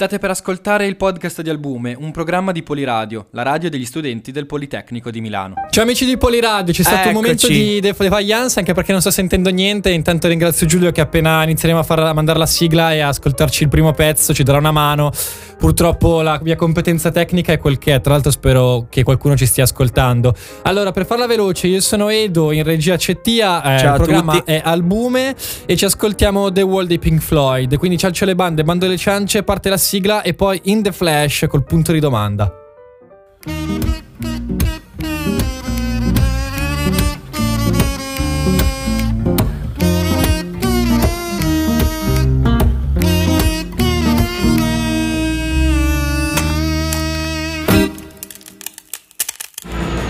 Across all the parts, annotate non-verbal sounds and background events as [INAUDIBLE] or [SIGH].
State per ascoltare il podcast di Albume, un programma di Poliradio, la radio degli studenti del Politecnico di Milano. Ciao amici di Poliradio, c'è stato Eccoci. un momento di defaglianza anche perché non sto sentendo niente. Intanto ringrazio Giulio che appena inizieremo a, far, a mandare la sigla e a ascoltarci il primo pezzo ci darà una mano. Purtroppo la mia competenza tecnica è quel che è, tra l'altro spero che qualcuno ci stia ascoltando. Allora, per farla veloce, io sono Edo, in regia Cettia, eh, Ciao il programma tutti. è Albume e ci ascoltiamo The Wall dei Pink Floyd. Quindi cialcio le bande, bando le ciance, parte la sigla e poi In The Flash col punto di domanda.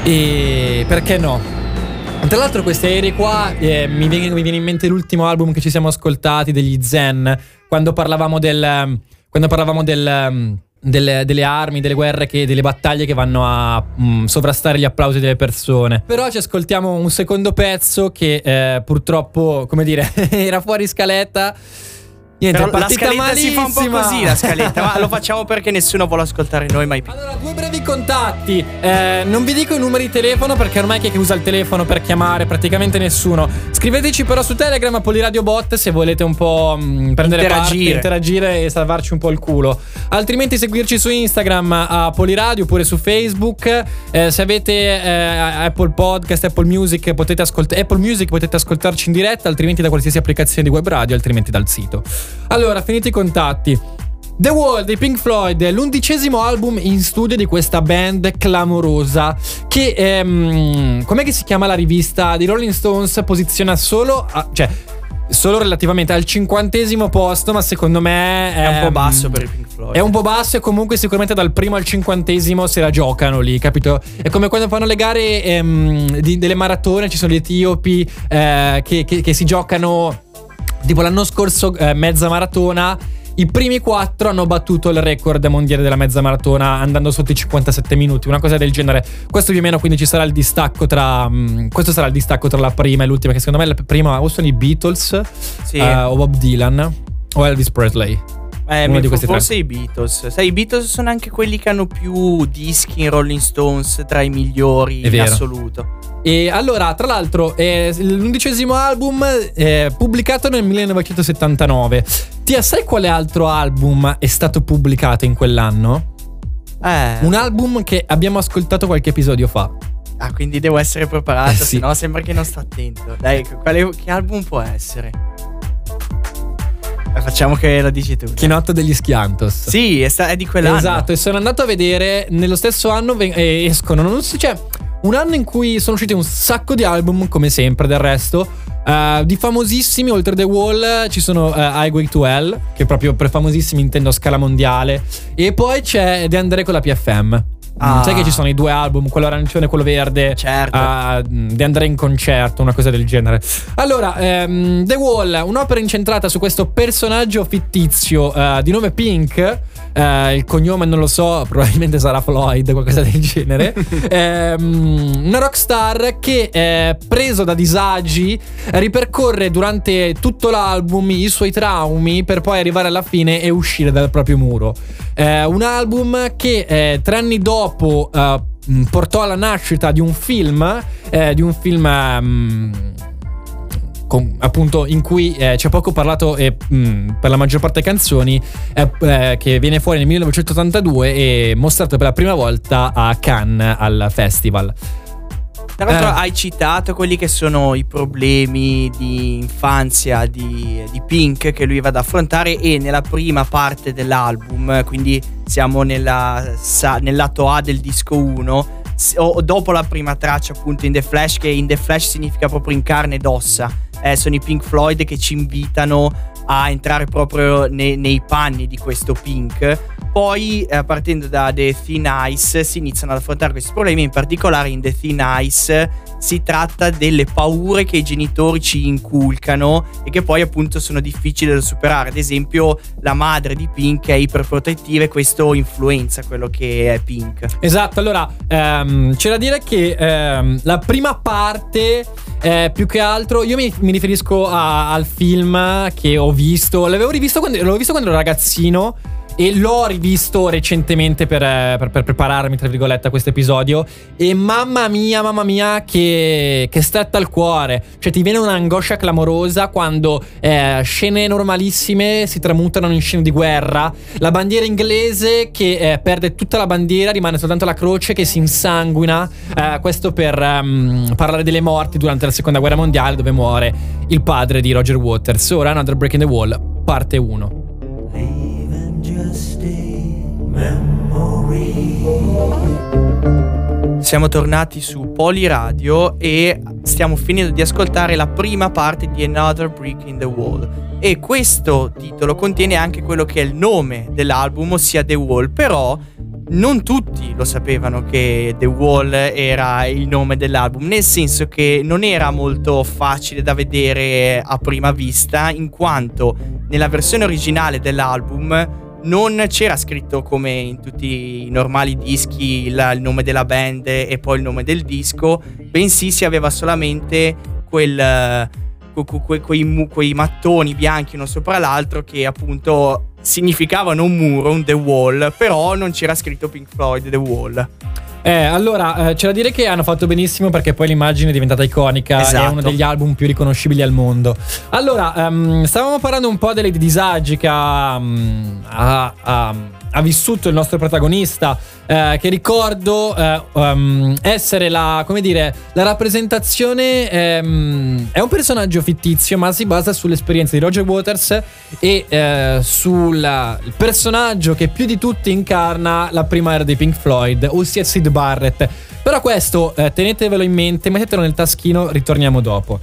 E perché no? Tra l'altro questi aerei qua eh, mi, viene, mi viene in mente l'ultimo album che ci siamo ascoltati degli Zen, quando parlavamo del... Quando parlavamo del delle, delle armi, delle guerre, che, delle battaglie che vanno a mm, sovrastare gli applausi delle persone. Però ci ascoltiamo un secondo pezzo che eh, purtroppo, come dire, [LAUGHS] era fuori scaletta. Niente, Però la partita scaletta si fa un po' malissima. così la scaletta, ma lo facciamo perché nessuno vuole ascoltare noi mai più. Allora, due brevi contatti. Eh, non vi dico i numeri di telefono perché ormai chi è che usa il telefono per chiamare? Praticamente nessuno. Scriveteci però su Telegram a Poliradio Bot se volete un po' mh, prendere Interagire. parte, interagire e salvarci un po' il culo. Altrimenti seguirci su Instagram a Poliradio oppure su Facebook. Eh, se avete eh, Apple Podcast, Apple Music, potete ascoltare Apple Music potete ascoltarci in diretta, altrimenti da qualsiasi applicazione di web radio, altrimenti dal sito. Allora, finiti i contatti. The Wall dei Pink Floyd è l'undicesimo album in studio di questa band clamorosa che, ehm, com'è che si chiama la rivista di Rolling Stones? Posiziona solo, a- cioè, solo relativamente al cinquantesimo posto, ma secondo me È un po' ehm, basso per i Pink Floyd. È un po' basso e comunque sicuramente dal primo al cinquantesimo se la giocano lì, capito? È come quando fanno le gare ehm, di- delle maratone, ci sono gli etiopi eh, che, che- che si giocano tipo l'anno scorso eh, mezza maratona. I primi quattro hanno battuto il record mondiale della mezza maratona andando sotto i 57 minuti, una cosa del genere. Questo più o meno quindi ci sarà il distacco tra. mm, questo sarà il distacco tra la prima e l'ultima, che secondo me la prima o sono i Beatles Sì. eh, o Bob Dylan o Elvis Presley. Eh, uno di questi tre. forse i Beatles. Sai, i Beatles sono anche quelli che hanno più dischi in Rolling Stones tra i migliori in assoluto. E allora, tra l'altro, è l'undicesimo album eh, pubblicato nel 1979. Tia, sai quale altro album è stato pubblicato in quell'anno? Eh. Un album che abbiamo ascoltato qualche episodio fa. Ah, quindi devo essere preparato, Eh, sì. se no sembra che non sto attento. Dai, quale- che album può essere? Eh, facciamo che lo dici tu. Chinotto degli Schiantos. Sì, è, sta- è di quell'anno. Esatto, e sono andato a vedere nello stesso anno ven- eh, escono, non so, cioè, un anno in cui sono usciti un sacco di album, come sempre del resto. eh, di famosissimi, oltre The Wall, ci sono eh, Highway to Hell, che proprio per famosissimi intendo a scala mondiale. E poi c'è De André con la PFM. Ah. Sai che ci sono i due album, quello arancione e quello verde. Certo. Uh, De André in concerto, una cosa del genere. Allora, ehm, The Wall, un'opera incentrata su questo personaggio fittizio eh, di nome Pink. Eh, il cognome non lo so, probabilmente sarà Floyd, qualcosa del genere. [LAUGHS] Ehm, una rockstar che, eh, preso da disagi, ripercorre durante tutto l'album i suoi traumi per poi arrivare alla fine e uscire dal proprio muro. Eh, un album che eh, tre anni dopo eh, portò alla nascita di un film, eh, di un film ehm, con- appunto in cui eh, c'è poco parlato e mh, per la maggior parte canzoni eh, che viene fuori nel 1982 e mostrato per la prima volta a Cannes al festival. Tra l'altro Eh. hai citato quelli che sono i problemi di infanzia di, di Pink che lui va ad affrontare e nella prima parte dell'album, quindi siamo nella, sa- nel lato A del disco 1, s- o dopo la prima traccia appunto in The Flash, che in The Flash significa proprio in carne ed ossa, eh, sono i Pink Floyd che ci invitano a entrare proprio ne- nei panni di questo Pink. Poi, eh, partendo da The Thin Ice, si iniziano ad affrontare questi problemi. In particolare, in The Thin Ice si tratta delle paure che i genitori ci inculcano e che poi, appunto, sono difficili da superare. Ad esempio, la madre di Pink è iperprotettiva e questo influenza quello che è Pink. Esatto, allora ehm, c'è da dire che ehm, la prima parte, eh, più che altro, io mi, mi riferisco a- al film che ho visto, l'avevo rivisto quando, l'avevo visto quando ero ragazzino. E l'ho rivisto recentemente per, eh, per- per prepararmi, tra virgolette, a questo episodio. E mamma mia, mamma mia, che, che stretta al cuore. Cioè, ti viene un'angoscia clamorosa quando eh, scene normalissime si tramutano in scene di guerra. La bandiera inglese che eh, perde tutta la bandiera, rimane soltanto la croce che si insanguina. Eh, questo per ehm, parlare delle morti durante la seconda guerra mondiale, dove muore il padre di Roger Waters. Ora, Another Break in the Wall, parte 1. Siamo tornati su Poliradio e stiamo finendo di ascoltare la prima parte di Another Brick in the Wall. E questo titolo contiene anche quello che è il nome dell'album, ossia The Wall, però non tutti lo sapevano che The Wall era il nome dell'album, nel senso che non era molto facile da vedere a prima vista, in quanto nella versione originale dell'album non c'era scritto come in tutti i normali dischi il, il nome della band e poi il nome del disco, bensì si aveva solamente quel, que- que- que- quei, quei mattoni bianchi uno sopra l'altro che appunto significavano un muro, un The Wall, però non c'era scritto Pink Floyd The Wall. Eh, allora, eh, c'è da dire che hanno fatto benissimo perché poi l'immagine è diventata iconica, è Esatto. uno degli album più riconoscibili al mondo. Allora, ehm, stavamo parlando un po' dei disagi che ha, ha- ha- ha vissuto il nostro protagonista, eh, che ricordo eh, um, essere la, dire, la rappresentazione, ehm, è un personaggio fittizio ma si basa sull'esperienza di Roger Waters e eh, sul personaggio che più di tutti incarna la prima era dei Pink Floyd, ossia Sid Barrett. Però questo eh, tenetevelo in mente, mettetelo nel taschino, ritorniamo dopo.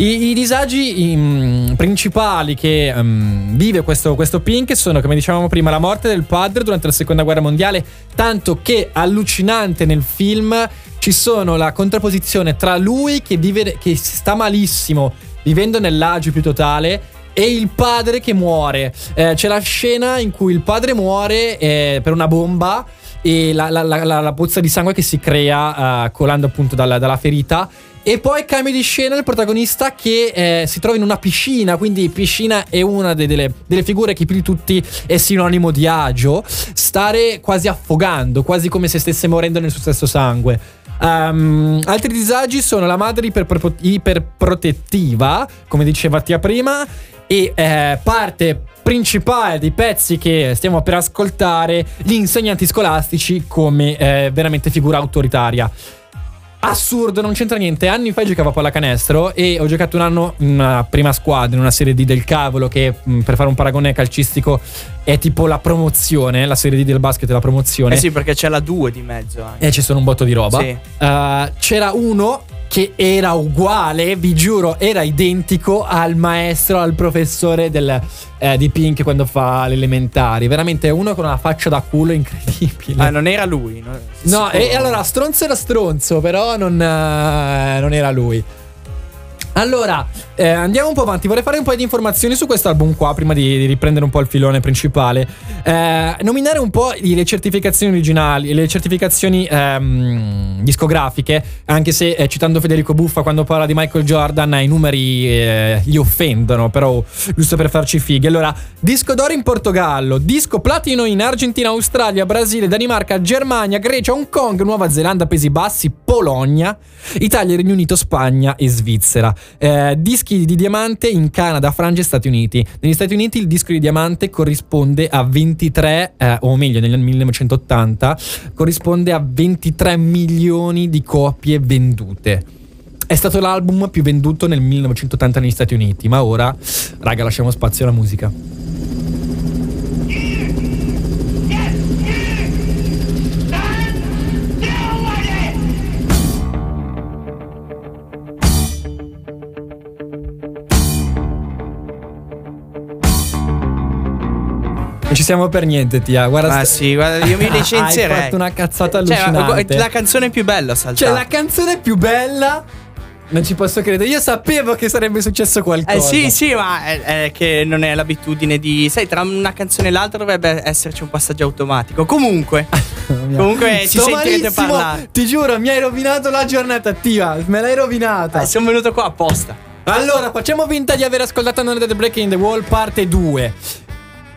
I, i disagi mm, principali che mm, vive questo, questo Pink sono, come dicevamo prima, la morte del padre durante la seconda guerra mondiale, tanto che allucinante nel film ci sono la contrapposizione tra lui che, vive, che sta malissimo, vivendo nell'agio più totale, e il padre che muore. Eh, c'è la scena in cui il padre muore eh, per una bomba e la, la- la- la- la pozza di sangue che si crea eh, colando appunto dalla, dalla ferita. E poi cambio di scena il protagonista che eh, si trova in una piscina, quindi piscina è una de- delle, delle figure che più di tutti è sinonimo di agio, stare quasi affogando, quasi come se stesse morendo nel suo stesso sangue. Ehm, altri disagi sono la madre iperpro- iperprotettiva, come diceva Tia prima, e eh, parte principale dei pezzi che stiamo per ascoltare, gli insegnanti scolastici come eh, veramente figura autoritaria. Assurdo, non c'entra niente. Anni fa giocavo a pallacanestro e ho giocato un anno in una prima squadra, in una serie D del cavolo, che mh, per fare un paragone calcistico è tipo la promozione, la serie D del basket è la promozione. Eh sì, perché c'è la 2 di mezzo anche. E ci sono un botto di roba. Sì. Uh, c'era uno che era uguale, vi giuro, era identico al maestro, al professore del, eh, di Pink quando fa le elementari. Veramente uno con una faccia da culo incredibile. Ah, non era lui. No, No, e, e allora stronzo era stronzo, però non, eh, non era lui. Allora, eh, andiamo un po' avanti. Vorrei fare un po' di informazioni su questo album qua prima di, di riprendere un po' il filone principale. Eh, nominare un po' le certificazioni originali, le certificazioni ehm, discografiche, anche se eh, citando Federico Buffa quando parla di Michael Jordan i numeri eh, gli offendono, però giusto per farci fighi. Allora, disco d'oro in Portogallo, disco platino in Argentina, Australia, Brasile, Danimarca, Germania, Grecia, Hong Kong, Nuova Zelanda, Paesi Bassi, Polonia, Italia, Regno Unito, Spagna e Svizzera. Eh, dischi di diamante in Canada, Francia e Stati Uniti. Negli Stati Uniti il disco di diamante corrisponde a 23, eh, o meglio nel 1980, corrisponde a 23 milioni di copie vendute. È stato l'album più venduto nel 1980 negli Stati Uniti, ma ora, raga, lasciamo spazio alla musica. Siamo per niente, Tia. Guarda, Ah sta- sì, guarda, io mi [LAUGHS] Hai licenzierei. fatto una cazzata Cioè, allucinante. la canzone più bella ho saltato. Cioè, la canzone più bella. Non ci posso credere. Io sapevo che sarebbe successo qualcosa. Eh sì, sì, ma è, è che non è l'abitudine di. Sai, tra una canzone e l'altra dovrebbe esserci un passaggio automatico. Comunque, [LAUGHS] comunque ci sentirete parlare. Ti giuro, mi hai rovinato la giornata attiva. Me l'hai rovinata. Eh, sono venuto qua apposta. Allora, facciamo finta di aver ascoltato Another the Break in the Wall parte 2.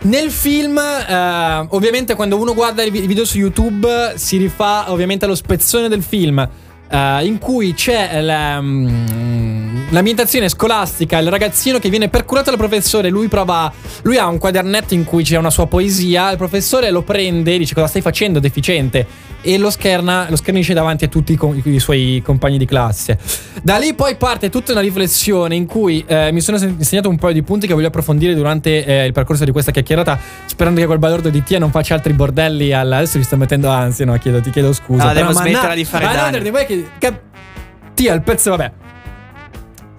Nel film, eh, ovviamente, quando uno guarda i vi- i video su YouTube, si rifà ovviamente allo spezzone del film. eh, in cui c'è la, mm, l'ambientazione scolastica, il ragazzino che viene percurato dal professore. Lui prova. Lui ha un quadernetto in cui c'è una sua poesia. Il professore lo prende dice: Cosa stai facendo, deficiente? E lo scherna, lo schernisce davanti a tutti i, i suoi compagni di classe. Da lì poi parte tutta una riflessione in cui eh, mi sono insegnato un paio di punti che voglio approfondire durante eh, il percorso di questa chiacchierata, sperando che quel balordo di Tia non faccia altri bordelli. Alla... Adesso mi sto mettendo ansia, no? Chiedo, ti chiedo scusa. No, Però, devo smetterla na- di fare ma no, danni. Andrea, vuoi che- che- Tia, il pezzo, vabbè.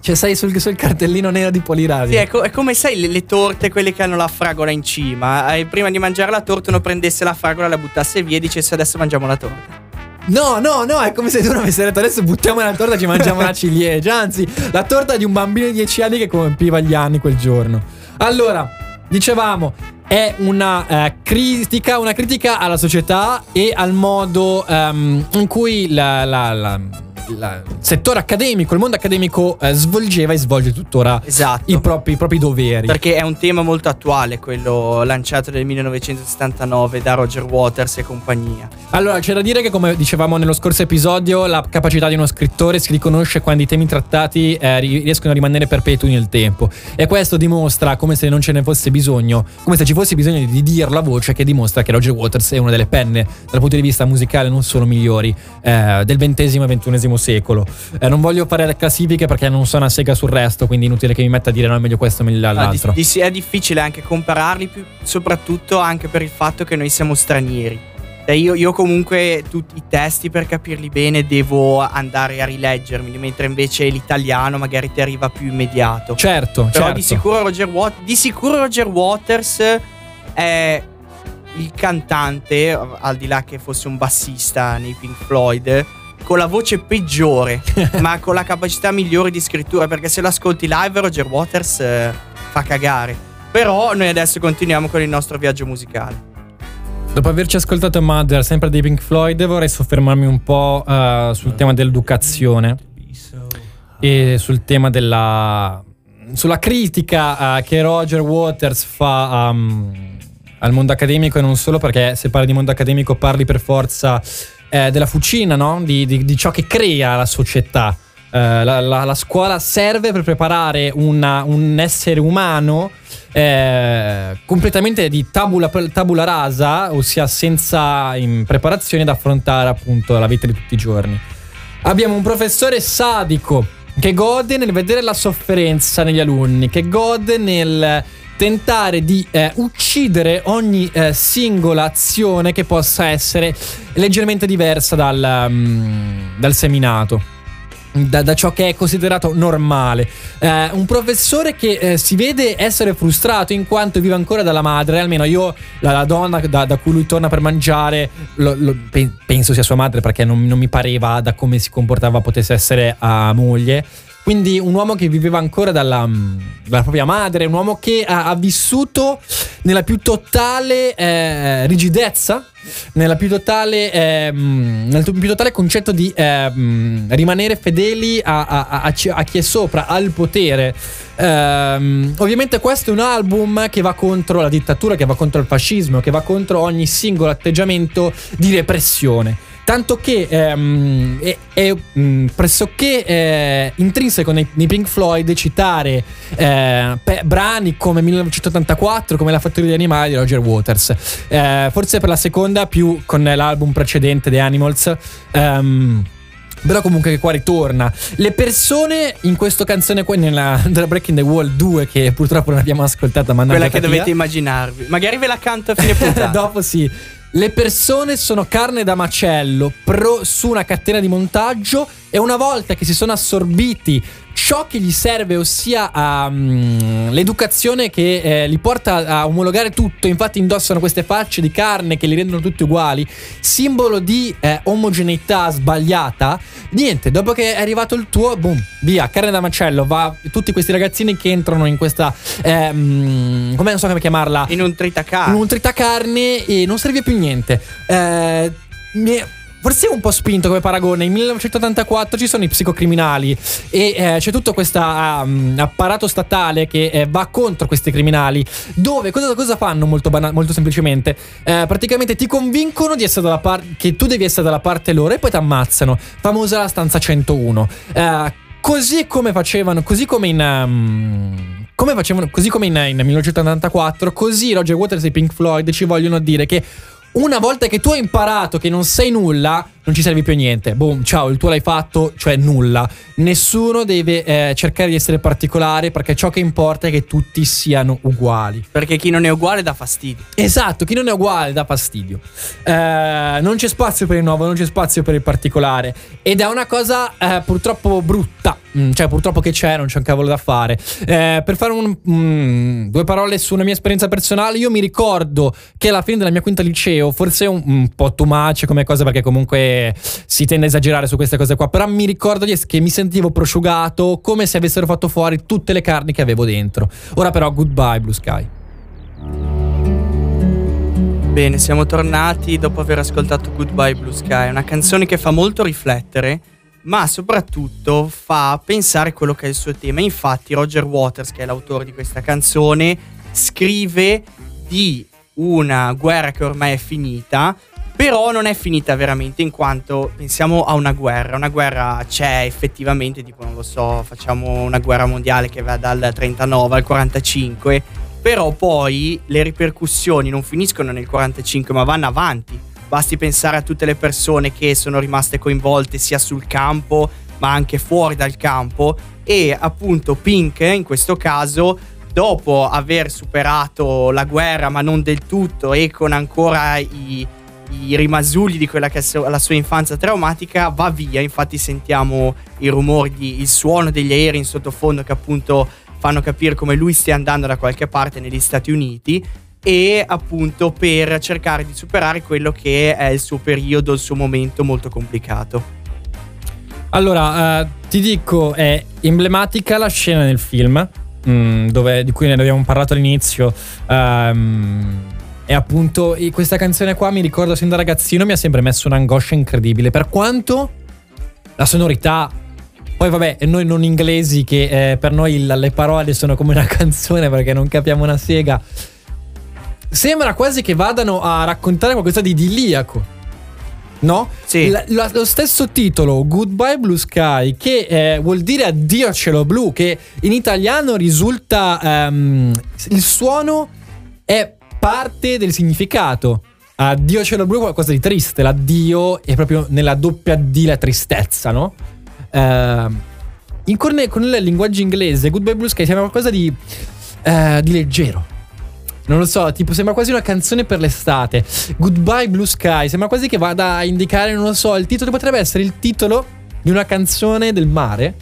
Cioè, sei sul, sul cartellino nero di Poliradio. Sì, è, co- è come sai le, le torte, quelle che hanno la fragola in cima. Eh, prima di mangiare la torta uno prendesse la fragola, la buttasse via e dicesse adesso mangiamo la torta. No, no, no, è come se tu non avessi detto adesso buttiamo la torta e ci mangiamo una [LAUGHS] ciliegia. Anzi, la torta di un bambino di 10 anni che compiva gli anni quel giorno. Allora, dicevamo, è una eh, critica, una critica alla società e al modo ehm, in cui la- la- la- la- il settore accademico, il mondo accademico eh, svolgeva e svolge tuttora Esatto. i propri, i propri doveri. Perché è un tema molto attuale, quello lanciato nel 1979 da Roger Waters e compagnia. Allora, c'è da dire che, come dicevamo nello scorso episodio, la capacità di uno scrittore si riconosce quando i temi trattati eh, ri- riescono a rimanere perpetui nel tempo. E questo dimostra, come se non ce ne fosse bisogno, come se ci fosse bisogno di dirlo a voce, che dimostra che Roger Waters è una delle penne, dal punto di vista musicale, non solo migliori eh, del XX e XXI secolo. Eh, non voglio fare le classifiche perché non so una sega sul resto, quindi inutile che mi metta a dire no, è meglio questo, meglio Ah, di- l'altro. di- è difficile anche compararli, più- soprattutto anche per il fatto che noi siamo stranieri. Cioè, io, io comunque tutti i testi per capirli bene devo andare a rileggermi, mentre invece l'italiano magari ti arriva più immediato. Certo, Però certo. di, sicuro Roger di sicuro Roger Waters è il cantante, al di là che fosse un bassista nei Pink Floyd, con la voce peggiore, [LAUGHS] ma con la capacità migliore di scrittura, perché se lo ascolti live Roger Waters eh, fa cagare. Però noi adesso continuiamo con il nostro viaggio musicale. Dopo averci ascoltato Mother, sempre dei Pink Floyd, vorrei soffermarmi un po' eh, sul tema dell'educazione e sul tema della. sulla critica eh, che Roger Waters fa um, al mondo accademico e non solo, perché se parli di mondo accademico parli per forza eh, della fucina, no? Di, di- di ciò che crea la società. Eh, la, la- la scuola serve per preparare una- un essere umano eh, completamente di tabula, tabula rasa, ossia senza preparazione ad affrontare appunto la vita di tutti i giorni. Abbiamo un professore sadico che gode nel vedere la sofferenza negli alunni, che gode nel tentare di eh, uccidere ogni eh, singola azione che possa essere leggermente diversa dal, mm, dal seminato. Da, da ciò che è considerato normale. Eh, un professore che eh, si vede essere frustrato in quanto vive ancora dalla madre, almeno io, la, la donna da, da cui lui torna per mangiare, lo- lo- pe- penso sia sua madre perché non, non mi pareva da come si comportava potesse essere a moglie. Quindi un uomo che viveva ancora dalla, mm, dalla propria madre, un uomo che ha, ha vissuto nella più totale eh, rigidezza, nella più totale, ehm, nel più totale concetto di ehm, rimanere fedeli a, a- a- a chi è sopra, al potere. Ehm, ovviamente questo è un album che va contro la dittatura, che va contro il fascismo, che va contro ogni singolo atteggiamento di repressione. Tanto che ehm, è, è, mh, pressoché eh, intrinseco nei, nei Pink Floyd citare eh, pe- brani come 1984, come La fattoria degli animali di Roger Waters. Eh, forse per la seconda più con l'album precedente The Animals. ehm, però comunque che qua ritorna. Le persone in questa canzone qua, nella, della Breaking the Wall 2, che purtroppo non abbiamo ascoltata, ma Quella che dovete immaginarvi. Magari ve la canto a fine [LAUGHS] puntata. Dopo sì. Le persone sono carne da macello pro- su una catena di montaggio e una volta che si sono assorbiti ciò che gli serve, ossia um, l'educazione che eh, li porta a omologare tutto, infatti indossano queste facce di carne che li rendono tutti uguali, simbolo di eh, omogeneità sbagliata. Niente, dopo che è arrivato il tuo, boom, via, carne da macello, va tutti questi ragazzini che entrano in questa, ehm, come non so come chiamarla, In un tritacarne. un tritacarne e non serve più niente. Eh, mi- forse un po' spinto come paragone. In 1984 ci sono i psicocriminali e eh, c'è tutto questo um, apparato statale che eh, va contro questi criminali. Dove cosa, cosa fanno molto, bana- molto semplicemente? Eh, praticamente ti convincono di essere dalla par- che tu devi essere dalla parte loro e poi ti ammazzano. Famosa la stanza 101. Eh, così come facevano, così come in. Um, come facevano, così come in, in 1984, così Roger Waters e Pink Floyd ci vogliono dire che una volta che tu hai imparato che non sei nulla, non ci servi più niente. Boom, ciao, il tuo l'hai fatto, cioè nulla. Nessuno deve eh, cercare di essere particolare perché ciò che importa è che tutti siano uguali. Perché chi non è uguale dà fastidio. Esatto, chi non è uguale dà fastidio. Eh, non c'è spazio per il nuovo, non c'è spazio per il particolare. Ed è una cosa eh, purtroppo brutta. Mm, cioè, purtroppo che c'è, non c'è un cavolo da fare. Eh, per fare un, mm, due parole su una mia esperienza personale, io mi ricordo che alla fine della mia quinta liceo, forse un, un po' too much come cosa, perché comunque si tende a esagerare su queste cose qua. Però mi ricordo che mi sentivo prosciugato, come se avessero fatto fuori tutte le carni che avevo dentro. Ora però, goodbye, Blue Sky. Bene, siamo tornati dopo aver ascoltato Goodbye Blue Sky, una canzone che fa molto riflettere, ma soprattutto fa pensare quello che è il suo tema. Infatti Roger Waters, che è l'autore di questa canzone, scrive di una guerra che ormai è finita, però non è finita veramente in quanto pensiamo a una guerra. Una guerra c'è effettivamente, tipo non lo so, facciamo una guerra mondiale che va dal 39 al 45, però poi le ripercussioni non finiscono nel 45 ma vanno avanti. Basti pensare a tutte le persone che sono rimaste coinvolte sia sul campo ma anche fuori dal campo e appunto Pink in questo caso dopo aver superato la guerra ma non del tutto e con ancora i i rimasugli di quella che è la sua infanzia traumatica va via, infatti sentiamo i rumori, il suono degli aerei in sottofondo che appunto fanno capire come lui stia andando da qualche parte negli Stati Uniti e appunto per cercare di superare quello che è il suo periodo, il suo momento molto complicato. Allora, uh, ti dico, è emblematica la scena nel film, mh, mm, dove, di cui ne abbiamo parlato all'inizio. Um, e appunto questa canzone qua mi ricordo sin da ragazzino mi ha sempre messo un'angoscia incredibile. Per quanto la sonorità. Poi vabbè, noi non inglesi che eh, per noi le parole sono come una [LAUGHS] canzone perché non capiamo una sega. Sembra quasi che vadano a raccontare qualcosa di idilliaco. No? Sì. La, la, lo stesso titolo, Goodbye Blue Sky, che eh, vuol dire addio cielo blu, che in italiano risulta. Um, il suono è parte del significato. Addio cielo blu è qualcosa di triste, l'addio è proprio nella doppia D la tristezza, no? Uh, in, con, con, il linguaggio inglese, Goodbye Blue Sky sembra qualcosa di, uh, di leggero. Non lo so, tipo sembra quasi una canzone per l'estate. Goodbye Blue Sky, sembra quasi che vada a indicare, non lo so, il titolo potrebbe essere il titolo di una canzone del mare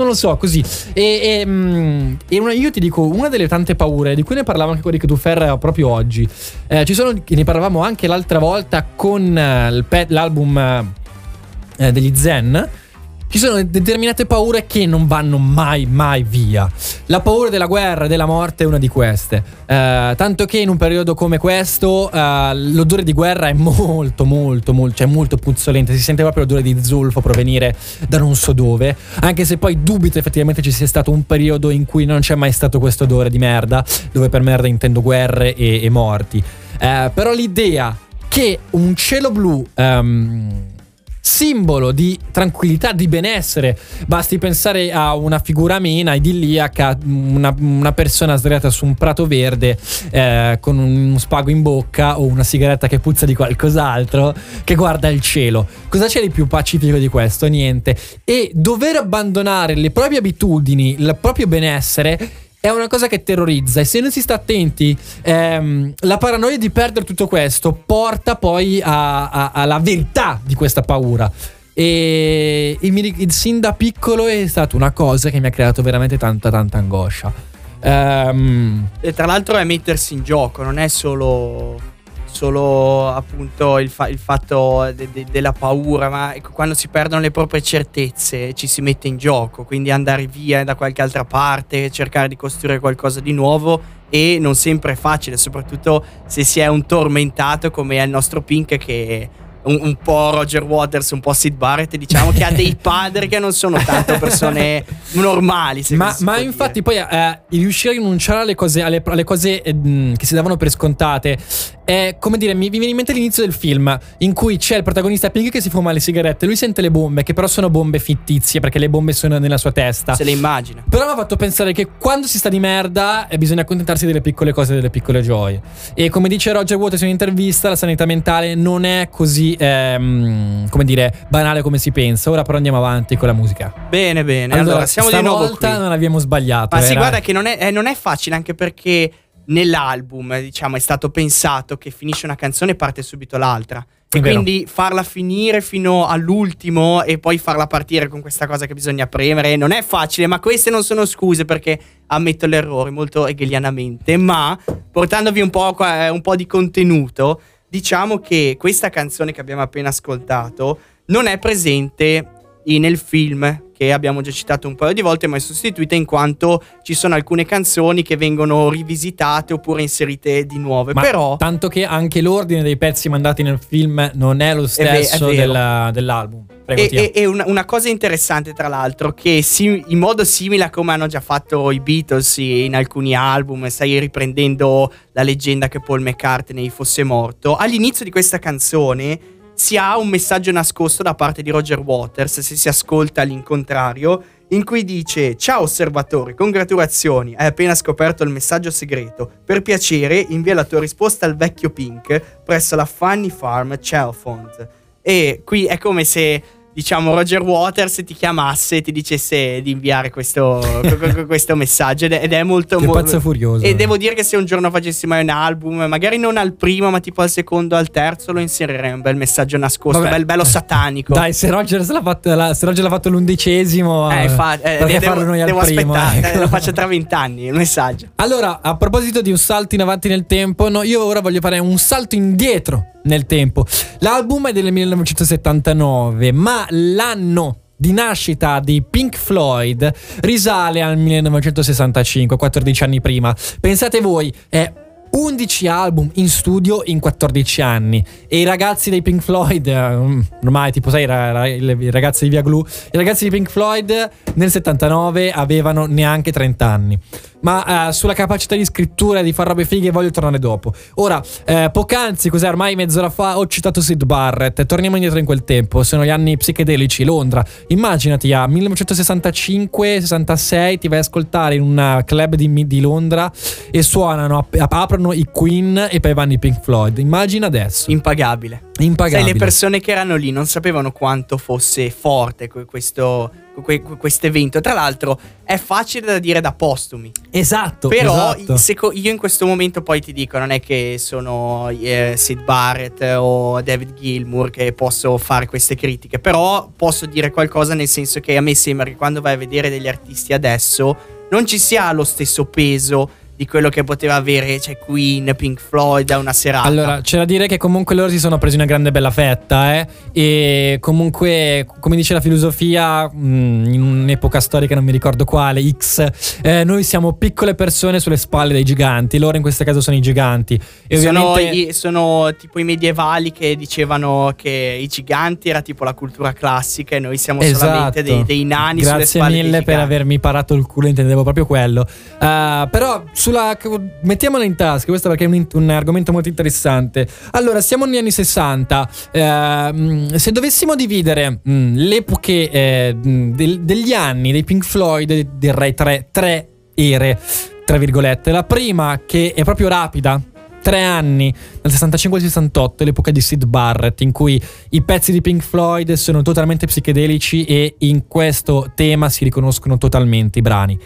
non lo so, così. E, e, mm, e una, io ti dico, una delle tante paure di cui ne parlavo anche con Rick Dufer proprio oggi. Eh, ci sono, ne parlavamo anche l'altra volta con eh, l'album eh, degli Zen ci sono determinate paure che non vanno mai, mai via. La paura della guerra e della morte è una di queste. Uh, tanto che in un periodo come questo uh, l'odore di guerra è molto, molto, molto, cioè molto puzzolente. Si sente proprio l'odore di zolfo provenire da non so dove. Anche se poi dubito effettivamente ci sia stato un periodo in cui non c'è mai stato questo odore di merda, dove per merda intendo guerre e, e morti. Uh, però l'idea che un cielo blu. Um, simbolo di tranquillità, di benessere. Basti pensare a una figura amena, idilliaca, una, una persona sdraiata su un prato verde eh, con un spago in bocca o una sigaretta che puzza di qualcos'altro che guarda il cielo. Cosa c'è di più pacifico di questo? Niente. E dover abbandonare le proprie abitudini, il proprio benessere è una cosa che terrorizza e se non si sta attenti ehm, la paranoia di perdere tutto questo porta poi alla verità di questa paura. E, e mi, sin da piccolo è stata una cosa che mi ha creato veramente tanta tanta angoscia. Um, e tra l'altro è mettersi in gioco non è solo solo appunto il, fa- il fatto de- de- della paura, ma ecco, quando si perdono le proprie certezze ci si mette in gioco, quindi andare via da qualche altra parte, cercare di costruire qualcosa di nuovo e non sempre è facile, soprattutto se si è un tormentato come è il nostro Pink che un, un po' Roger Waters, un po' Sid Barrett, diciamo che ha dei [LAUGHS] padri che non sono tanto persone normali. Ma, ma infatti dire. poi eh, riuscire a rinunciare alle cose, alle, alle cose eh, che si davano per scontate è come dire, mi, mi viene in mente l'inizio del film in cui c'è il protagonista Pink che si fuma le sigarette, lui sente le bombe che però sono bombe fittizie perché le bombe sono nella sua testa. se le immagina. Però mi ha fatto pensare che quando si sta di merda eh, bisogna accontentarsi delle piccole cose, delle piccole gioie. E come dice Roger Waters in un'intervista, la sanità mentale non è così, ehm, come dire, banale come si pensa. Ora però andiamo avanti con la musica. Bene, bene. Allora, siamo di nuovo qui. non abbiamo sbagliato. Ma sì, era- guarda che non è, eh, non è facile anche perché nell'album, eh, diciamo, è stato pensato che finisce una canzone e parte subito l'altra. È E vero. quindi farla finire fino all'ultimo e poi farla partire con questa cosa che bisogna premere non è facile, ma queste non sono scuse perché ammetto l'errore molto hegelianamente, ma portandovi un po', eh, un po' di contenuto, diciamo che questa canzone che abbiamo appena ascoltato non è presente nel film che abbiamo già citato un paio di volte, ma è sostituita in quanto ci sono alcune canzoni che vengono rivisitate oppure inserite di nuove. Ma Però tanto che anche l'ordine dei pezzi mandati nel film non è lo è stesso vero. della- dell'album. Prego, E, e- e una, una cosa interessante, tra l'altro, che si- in modo simile a come hanno già fatto i Beatles in alcuni album, stai riprendendo la leggenda che Paul McCartney fosse morto, all'inizio di questa canzone si ha un messaggio nascosto da parte di Roger Waters, se si ascolta all'incontrario, in cui dice Ciao osservatore, congratulazioni, hai appena scoperto il messaggio segreto. Per piacere, invia la tua risposta al vecchio Pink presso la Funny Farm Chalfont. E qui è come se, diciamo, Roger Waters ti chiamasse e ti dicesse di inviare questo, [LAUGHS] questo messaggio. Ed è, ed è molto Che mo- pazzo furioso. E devo dire che se un giorno facessi mai un album, magari non al primo, ma tipo al secondo, al terzo, lo inserirei un bel messaggio nascosto, Vabbè. bel, bello satanico. [LAUGHS] Dai, se Roger l'ha fatto, la- se Roger l'ha fatto l'undicesimo, Eh, fa- eh, perché devo, farlo noi al devo primo? aspettare, ecco. eh, lo faccio tra vent'anni il messaggio. Allora, a proposito di un salto in avanti nel tempo, no, io ora voglio fare un salto indietro nel tempo. L'album è del 1979, ma l'anno di nascita di Pink Floyd risale al 1965, 14 anni prima. Pensate voi, è 11 album in studio in 14 anni e i ragazzi dei Pink Floyd eh, ormai tipo sai i ragazzi di Via Glue i ragazzi di Pink Floyd nel 79 avevano neanche 30 anni ma eh, sulla capacità di scrittura e di fare robe fighe voglio tornare dopo. Ora eh, poc'anzi cos'è? Ormai mezz'ora fa ho citato Sid Barrett. Torniamo indietro in quel tempo. Sono gli anni psichedelici Londra. Immaginati a 1965-66 ti vai a ascoltare in un club di, di Londra e suonano ap- aprono i Queen e poi vanno i Pink Floyd. Immagina adesso. Impagabile. impagabile. Sai, le persone che erano lì non sapevano quanto fosse forte que- questo evento. Tra l'altro, è facile da dire da postumi. esatto Però esatto. seco- io in questo momento poi ti dico, non è che sono eh, Sid Barrett o David Gilmour che posso fare queste critiche, però posso dire qualcosa nel senso che a me sembra che quando vai a vedere degli artisti adesso non ci sia lo stesso peso di quello che poteva avere cioè Queen, Pink Floyd a una serata. Allora, c'è da dire che comunque loro si sono presi una grande bella fetta, eh. E comunque, come dice la filosofia, mh, in un'epoca storica, non mi ricordo quale, X, eh, noi siamo piccole persone sulle spalle dei giganti. Loro in questo caso sono i giganti. E sono, ovviamente. i- sono tipo i medievali che dicevano che i giganti era tipo la cultura classica e noi siamo solamente dei, dei nani sulle Esatto. Grazie spalle dei mille per avermi parato il culo, intendevo proprio quello. Uh, però sulla mettiamola in tasca, questo perché è un, un argomento molto interessante. Allora, siamo negli anni 60. Ehm, se dovessimo dividere mm, le epoche eh, mm, del- degli anni dei Pink Floyd, direi tre, tre ere, tra virgolette. La prima, che è proprio rapida, tre anni, dal 65 al 68, l'epoca di Sid Barrett, in cui i pezzi di Pink Floyd sono totalmente psichedelici e in questo tema si riconoscono totalmente i brani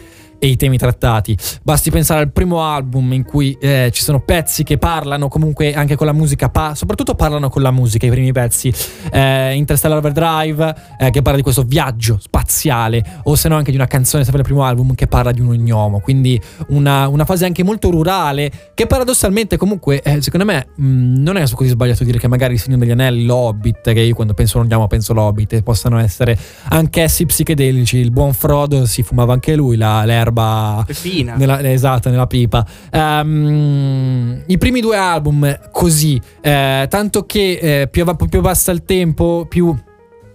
e i temi trattati. Basti pensare al primo album in cui eh, ci sono pezzi che parlano comunque anche con la musica, pa- soprattutto parlano con la musica, i primi pezzi. Eh, Interstellar Overdrive, eh, che parla di questo viaggio spaziale, o se no anche di una canzone, sempre il primo album, che parla di un gnomo. Quindi una, una fase anche molto rurale, che paradossalmente comunque, eh, secondo me, mh, non è così sbagliato dire che magari il Signore degli Anelli, l'Hobbit, che io quando penso un gnomo penso l'Hobbit, possano essere anch'essi psichedelici. Il buon Frodo si fumava anche lui la- l'erba roba Peppina. nella, esatto, nella pipa. Ehm, I primi due album così, eh, tanto che eh, più, più basta il tempo, più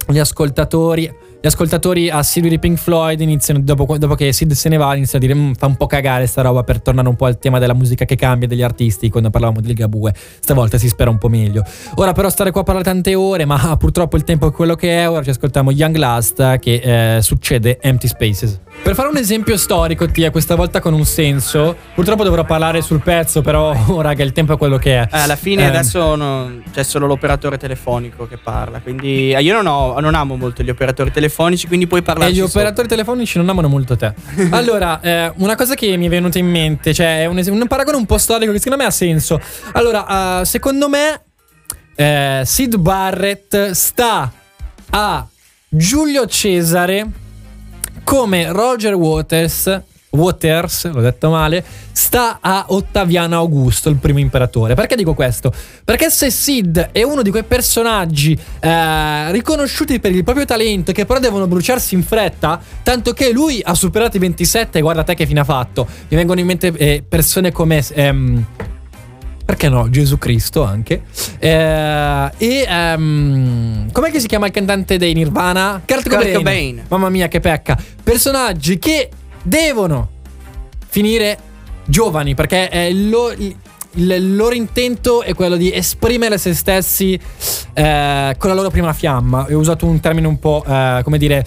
gli ascoltatori. Gli ascoltatori assidui di Pink Floyd iniziano, dopo, dopo che Sid se ne va, iniziano a dire "Mm, fa un po' cagare sta roba per tornare un po' al tema della musica che cambia, degli artisti, quando parlavamo del Gabue. Stavolta si spera un po' meglio. Ora però stare qua a parlare tante ore, ma [LAUGHS] purtroppo il tempo è quello che è. Ora ci ascoltiamo Young Last che eh, succede Empty Spaces. Per fare un esempio storico, Tia, questa volta con un senso, purtroppo dovrò parlare sul pezzo, però [LAUGHS] ora che il tempo è quello che è. Eh, alla fine Ehm, adesso non- c'è solo l'operatore telefonico che parla. Quindi eh, io non, ho- non amo molto gli operatori telefonici, quindi puoi parlare. E gli operatori telefonici non amano molto te. [LAUGHS] Allora, eh, una cosa che mi è venuta in mente, cioè è un, es- un paragone un po' storico che secondo me ha senso. Allora, eh, secondo me, eh, Sid Barrett sta a Giulio Cesare come Roger Waters. Waters, l'ho detto male, sta a Ottaviano Augusto, il primo imperatore. Perché dico questo? Perché se Sid è uno di quei personaggi eh, riconosciuti per il proprio talento, che però devono bruciarsi in fretta, tanto che lui ha superato i 27, e guarda te che fine ha fatto. Mi vengono in mente eh, persone come. ehm, perché no? Gesù Cristo anche. Eh, e ehm, com'è che si chiama il cantante dei Nirvana? Kurt Cobain. Cobain. Mamma mia, che pecca. Personaggi che devono finire giovani perché il, lo- il- il loro intento è quello di esprimere se stessi eh, con la loro prima fiamma. Ho usato un termine un po', eh, come dire,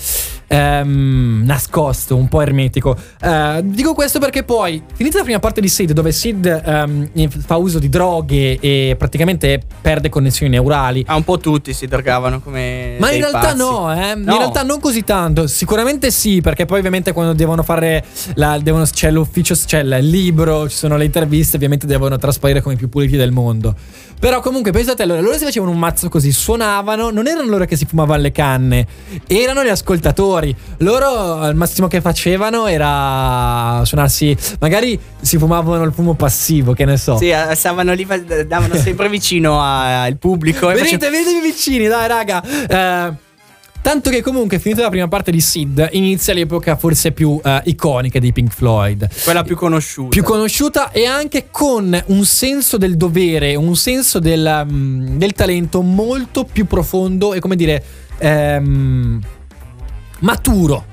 ehm, nascosto, un po' ermetico. Eh, dico questo perché poi, finita la prima parte di Sid, dove Sid ehm, fa uso di droghe e praticamente perde connessioni neurali, Ah, un po' tutti si drogavano come. ma in realtà pazzi. no, eh. In No. realtà non così tanto. Sicuramente sì, perché poi ovviamente quando devono fare la, devono- c'è l'ufficio, c'è il libro, ci sono le interviste, ovviamente devono trasparire come i più puliti del mondo. Però comunque pensate allora, loro si facevano un mazzo così, suonavano, non erano loro che si fumavano le canne, erano gli ascoltatori. Loro al massimo che facevano era suonarsi, magari si fumavano il fumo passivo, che ne so. Sì, eh, stavano lì, davano sempre [LAUGHS] vicino al pubblico. Venite, facevano- venitevi vicini, dai, raga. Eh, tanto che comunque, finita la prima parte di Sid, inizia l'epoca forse più eh, iconica di Pink Floyd. Quella più conosciuta. Più conosciuta e anche con un senso del dovere, un senso del, mm, del talento molto più profondo e come dire ehm, maturo.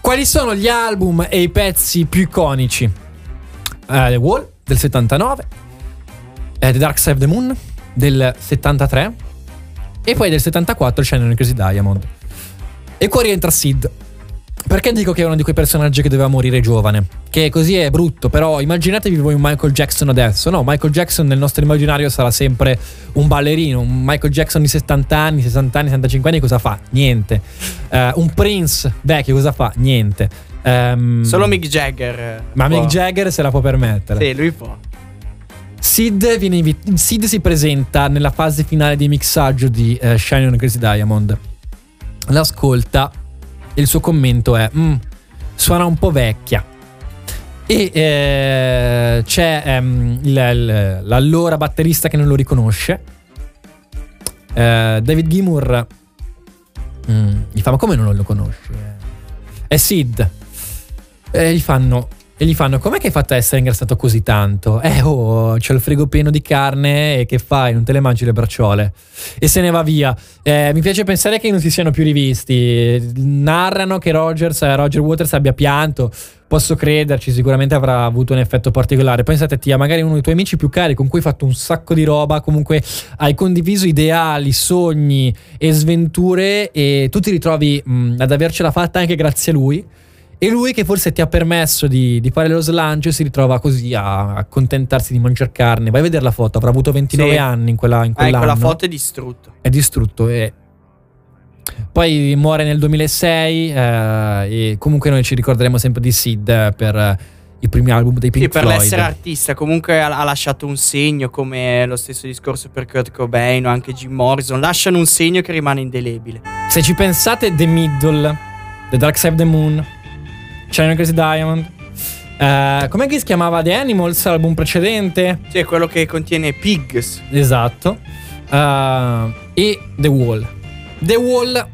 Quali sono gli album e i pezzi più iconici? Eh, The Wall del 79, eh, The Dark Side of the Moon del 73 e poi del 74 c'è Neon Crazy Diamond. E qua rientra Sid. Perché dico che è uno di quei personaggi che doveva morire giovane? Che così è brutto, però immaginatevi voi un Michael Jackson adesso. No, Michael Jackson nel nostro immaginario sarà sempre un ballerino. Un Michael Jackson di 70 anni, 60 anni, 65 anni cosa fa? Niente. Eh, un Prince vecchio cosa fa? Niente. Ehm, Solo Mick Jagger. Ma può. Mick Jagger se la può permettere. Sì, lui può. Sid, viene Sid si presenta nella fase finale di mixaggio di eh, Shine on Crazy Diamond. L'ascolta e il suo commento è: "Mm, suona un po' vecchia. E eh, c'è ehm, il- il- l'allora batterista che non lo riconosce. Eh, David Gilmour mm, gli fa: Ma come non lo conosci? È Sid. E gli fanno. E gli fanno: Com'è che hai fatto a essere ingrassato così tanto? Eh, oh, c'ho il frigo pieno di carne e che fai? Non te le mangi le bracciole? E se ne va via. Eh, mi piace pensare che non si siano più rivisti. Narrano che Rogers, eh, Roger Waters abbia pianto. Posso crederci, sicuramente avrà avuto un effetto particolare. Pensate, Tia, magari uno dei tuoi amici più cari con cui hai fatto un sacco di roba, comunque hai condiviso ideali, sogni e sventure e tu ti ritrovi mh, ad avercela fatta anche grazie a lui. E lui che forse ti ha permesso di, di fare lo slancio si ritrova così a accontentarsi di mangiare carne. Vai a vedere la foto, avrà avuto 29 Sì. anni in, quella, in Ah, quell'anno. quella foto è distrutto. È distrutto e... Poi muore nel 2006 eh, e comunque noi ci ricorderemo sempre di Sid eh, per eh, i primi album dei Pink Sì, per Floyd. l'essere artista, comunque ha, ha lasciato un segno, come lo stesso discorso per Kurt Cobain o anche Jim Morrison. Lasciano un segno che rimane indelebile. Se ci pensate, The Middle, The Dark Side of the Moon, China Crazy Diamond. Eh, com'è che si chiamava The Animals, l'album precedente? Sì, è quello che contiene Pigs. Esatto. Eh, e The Wall. The Wall,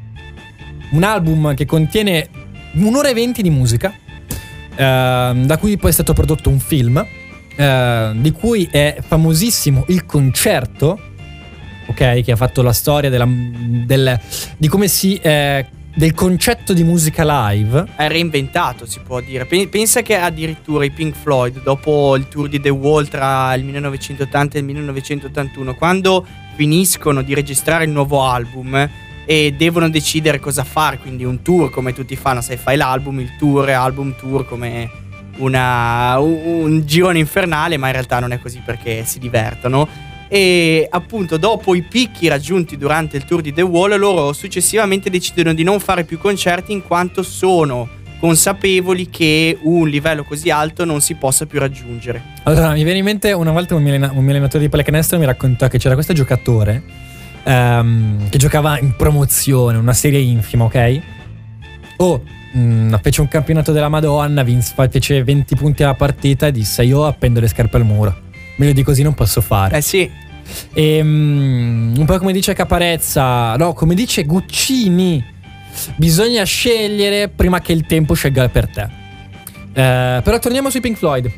un album che contiene un'ora e venti di musica. ehm, da cui poi è stato prodotto un film, eh, di cui è famosissimo il concerto, ok, che ha fatto la storia della- del- di come si... eh, del concetto di musica live. È reinventato, si può dire. Pe- Pensa che addirittura i Pink Floyd, dopo il tour di The Wall tra il 1980 e il 1981, quando finiscono di registrare il nuovo album e devono decidere cosa fare, quindi un tour come tutti fanno, sai, fai l'album, il tour, album tour come una- un, un girone infernale, ma in realtà non è così perché si divertono. E appunto dopo i picchi raggiunti durante il tour di The Wall, loro successivamente decidono di non fare più concerti in quanto sono consapevoli che un livello così alto non si possa più raggiungere. Allora, mi viene in mente una volta un mio, allena- un allenatore di pallacanestro mi raccontò che c'era questo giocatore ehm, che giocava in promozione, una serie infima, ok? Oh, mm, fece un campionato della Madonna, vinse, fece 20 punti alla partita e disse io appendo le scarpe al muro. Meglio di così non posso fare. Eh sì, E, mm, un po' come dice Caparezza, no, come dice Guccini, bisogna scegliere prima che il tempo scelga per te. Eh, però torniamo sui Pink Floyd.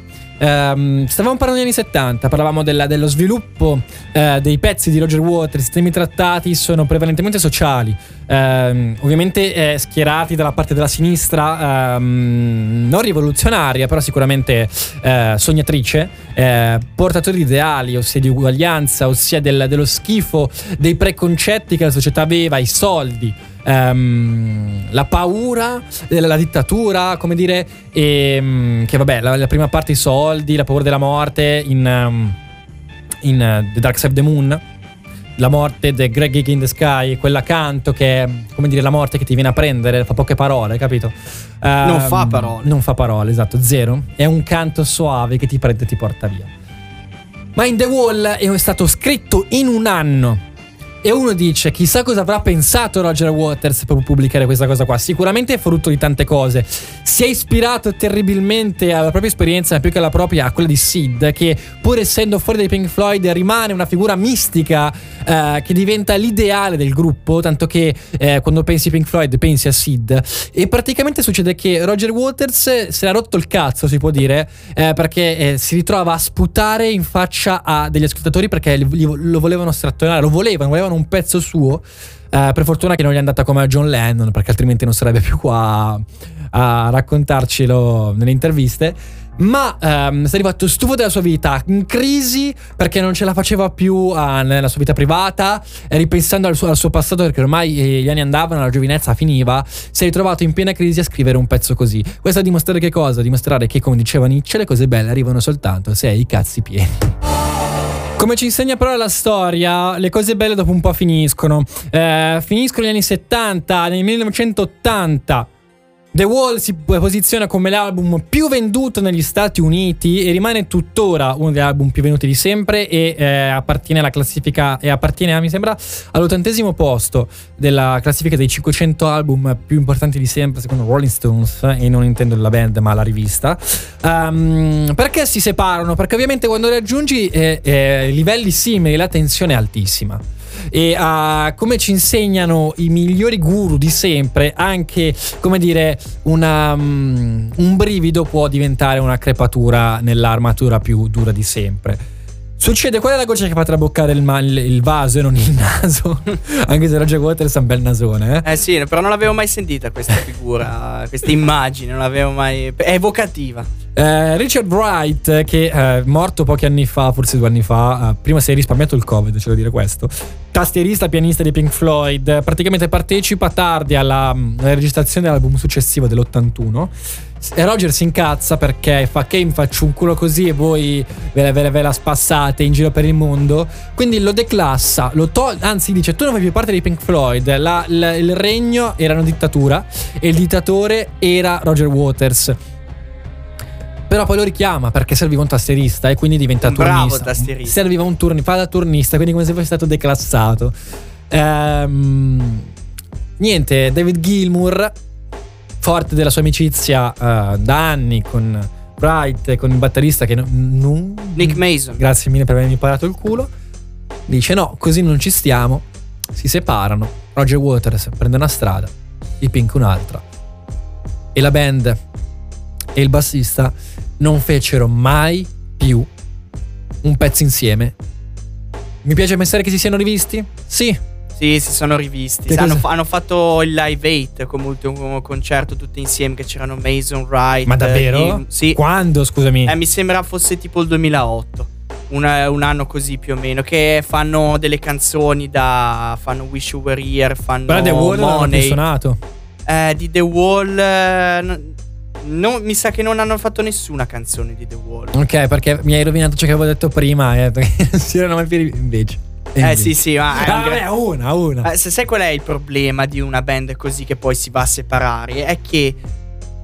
Ehm, stavamo parlando degli anni 70, parlavamo della- dello sviluppo eh, dei pezzi di Roger Waters. I temi trattati sono prevalentemente sociali, ehm, ovviamente eh, schierati dalla parte della sinistra, ehm, non rivoluzionaria, però sicuramente eh, sognatrice, eh, portatori di ideali, ossia di uguaglianza, ossia del- dello schifo dei preconcetti che la società aveva, i soldi. Ehm, la paura della dittatura, come dire, e, mm, che vabbè, la, la prima parte i soldi, la paura della morte in, um, in uh, The Dark Side of the Moon, la morte di Greg Gig in the Sky, quella canto che è, come dire, la morte che ti viene a prendere, fa poche parole, capito? Non Ehm, fa parole. Non fa parole, esatto, zero. È un canto soave che ti prende e ti porta via. Ma in The Wall è stato scritto in un anno. E uno dice, chissà cosa avrà pensato Roger Waters per pubblicare questa cosa qua. Sicuramente è frutto di tante cose. Si è ispirato terribilmente alla propria esperienza, più che alla propria, a quella di Sid, che pur essendo fuori dai Pink Floyd rimane una figura mistica eh, che diventa l'ideale del gruppo, tanto che eh, quando pensi ai Pink Floyd pensi a Sid. E praticamente succede che Roger Waters se l'ha rotto il cazzo, si può dire, eh, perché eh, si ritrova a sputare in faccia a degli ascoltatori perché li- li- lo volevano strattonare, lo volevano, volevano un pezzo suo. Eh, per fortuna che non gli è andata come a John Lennon, perché altrimenti non sarebbe più qua a, a raccontarcelo nelle interviste. Ma ehm, si è arrivato stufo della sua vita, in crisi perché non ce la faceva più ah, nella sua vita privata, e ripensando al suo, al suo passato perché ormai eh, gli anni andavano, la giovinezza finiva, si è ritrovato in piena crisi a scrivere un pezzo così. Questo a dimostrare che cosa? A dimostrare che, come diceva Nietzsche, le cose belle arrivano soltanto se hai i cazzi pieni. Come ci insegna però la storia, le cose belle dopo un po' finiscono. Eh, finiscono negli anni 70, nel 1980. The Wall si posiziona come l'album più venduto negli Stati Uniti e rimane tuttora uno degli album più venduti di sempre e eh, appartiene alla classifica e appartiene, mi sembra, all'ottantesimo posto della classifica dei 500 album più importanti di sempre secondo Rolling Stones e non intendo la band ma la rivista. Ehm, perché si separano? Perché ovviamente quando raggiungi eh, eh, livelli simili la tensione è altissima e ah, come ci insegnano i migliori guru di sempre, anche come dire, una, mm, un brivido può diventare una crepatura nell'armatura più dura di sempre. Succede qual è la goccia che fa traboccare il, ma- il- il vaso e non il [LAUGHS] naso? Anche se Roger Waters ha un bel nasone, eh? eh sì, però non l'avevo mai sentita questa figura, questa immagine, non l'avevo mai... È evocativa. Eh, Richard Wright, che è morto pochi anni fa, forse due anni fa, eh, prima si è risparmiato il Covid, c'è da dire questo. Tastierista, pianista di Pink Floyd, eh, praticamente partecipa tardi alla, mm, alla registrazione dell'album successivo dell'81. E Roger si incazza perché fa che mi faccio un culo così e voi ve la, ve la- ve la spassate in giro per il mondo. Quindi lo declassa, lo toglie, anzi dice tu non fai più parte dei Pink Floyd. La- il regno era una dittatura e il dittatore era Roger Waters. Però poi lo richiama perché serviva un tastierista e quindi diventa Un bravo turnista. tastierista. Serviva un turni, fa da turnista, quindi come se fosse stato declassato. Ehm, niente, David Gilmour, forte della sua amicizia eh, da anni con Wright con il batterista che non... non- Nick Mason. Grazie mille per avermi parato il culo. Dice no, così non ci stiamo. Si separano. Roger Waters prende una strada, i Pink un'altra. E la band e il bassista non fecero mai più un pezzo insieme. Mi piace pensare che si siano rivisti? Sì. Sì, si sono rivisti. Hanno, hanno fatto il live 8 come ultimo concerto tutti insieme che c'erano Mason Wright. Ma davvero? eh, sì. Quando, scusami? Eh, mi sembra fosse tipo il 2008. Un, un anno così più o meno. Che fanno delle canzoni da. Fanno Wish You Were Here. Fanno Però The Wall Money. suonato. Eh, di The Wall. eh, no- mi sa che non hanno fatto nessuna canzone di The Wall. Ok, perché mi hai rovinato ciò che avevo detto prima. Eh, [LAUGHS] perché non si erano mai più invece. E Eh invece. sì, sì, ma Ah, vabbè, una, una. Eh, se sai qual è il problema di una band così che poi si va a separare? È che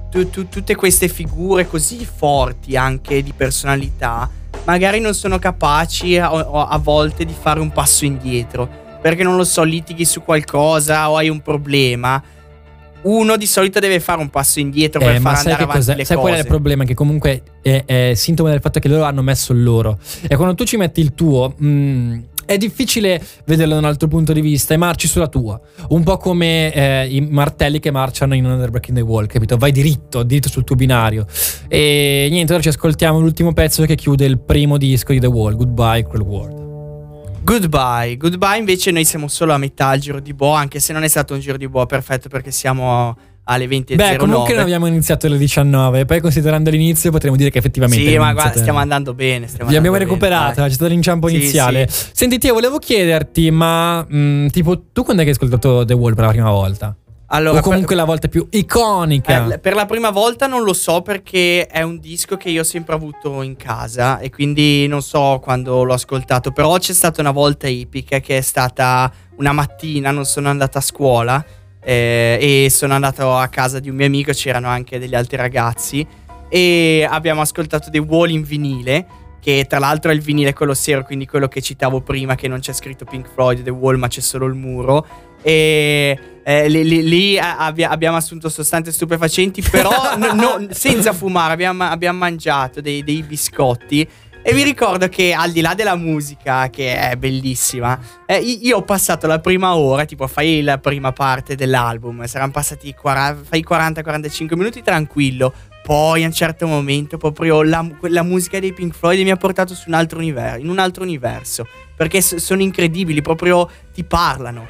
tu- tu- tutte queste figure così forti anche di personalità magari non sono capaci a, o- a volte di fare un passo indietro. Perché non lo so, litighi su qualcosa o hai un problema. Uno di solito deve fare un passo indietro per Eh, ma far sai andare avanti cos'è? le Sai cose. qual è il problema? Che comunque è, è sintomo del fatto che loro hanno messo il loro. E quando tu ci metti il tuo, mh, è difficile vederlo da un altro punto di vista e marci sulla tua. Un po' come eh, i martelli che marciano in Another Breaking the Wall, capito? Vai diritto, diritto sul tuo binario. E niente, ora ci ascoltiamo l'ultimo pezzo che chiude il primo disco di The Wall, Goodbye Cruel World. Goodbye. Goodbye invece noi siamo solo a metà al giro di boa, anche se non è stato un giro di boa perfetto perché siamo alle 20.09. Beh, comunque non abbiamo iniziato alle 19, poi considerando l'inizio potremmo dire che effettivamente Sì, ma guarda, stiamo andando bene. Stiamo Vi abbiamo andando recuperato, dai. c'è stato l'inciampo Sì, iniziale. sì. Senti, Tia, volevo chiederti, ma mh, tipo, tu quando hai ascoltato The Wall per la prima volta? Allora, o comunque la volta più iconica? Eh, per la prima volta non lo so perché è un disco che io ho sempre avuto in casa e quindi non so quando l'ho ascoltato, però c'è stata una volta epica che è stata una mattina, non sono andato a scuola eh, e sono andato a casa di un mio amico, c'erano anche degli altri ragazzi e abbiamo ascoltato dei Wall in vinile. Che tra l'altro è il vinile quello sero, quindi quello che citavo prima, che non c'è scritto Pink Floyd, The Wall, ma c'è solo il muro. E eh, lì, lì- lì a- abbia- abbiamo assunto sostanze stupefacenti, però [LAUGHS] no- no- senza fumare, abbiamo, abbiamo mangiato dei, dei biscotti. E vi ricordo che al di là della musica, che è bellissima, eh, io ho passato la prima ora, tipo fai la prima parte dell'album, saranno passati 40 fai 40-45 minuti tranquillo. Poi a un certo momento proprio la, la musica dei Pink Floyd mi ha portato su un altro universo, in un altro universo. Perché sono incredibili, proprio ti parlano.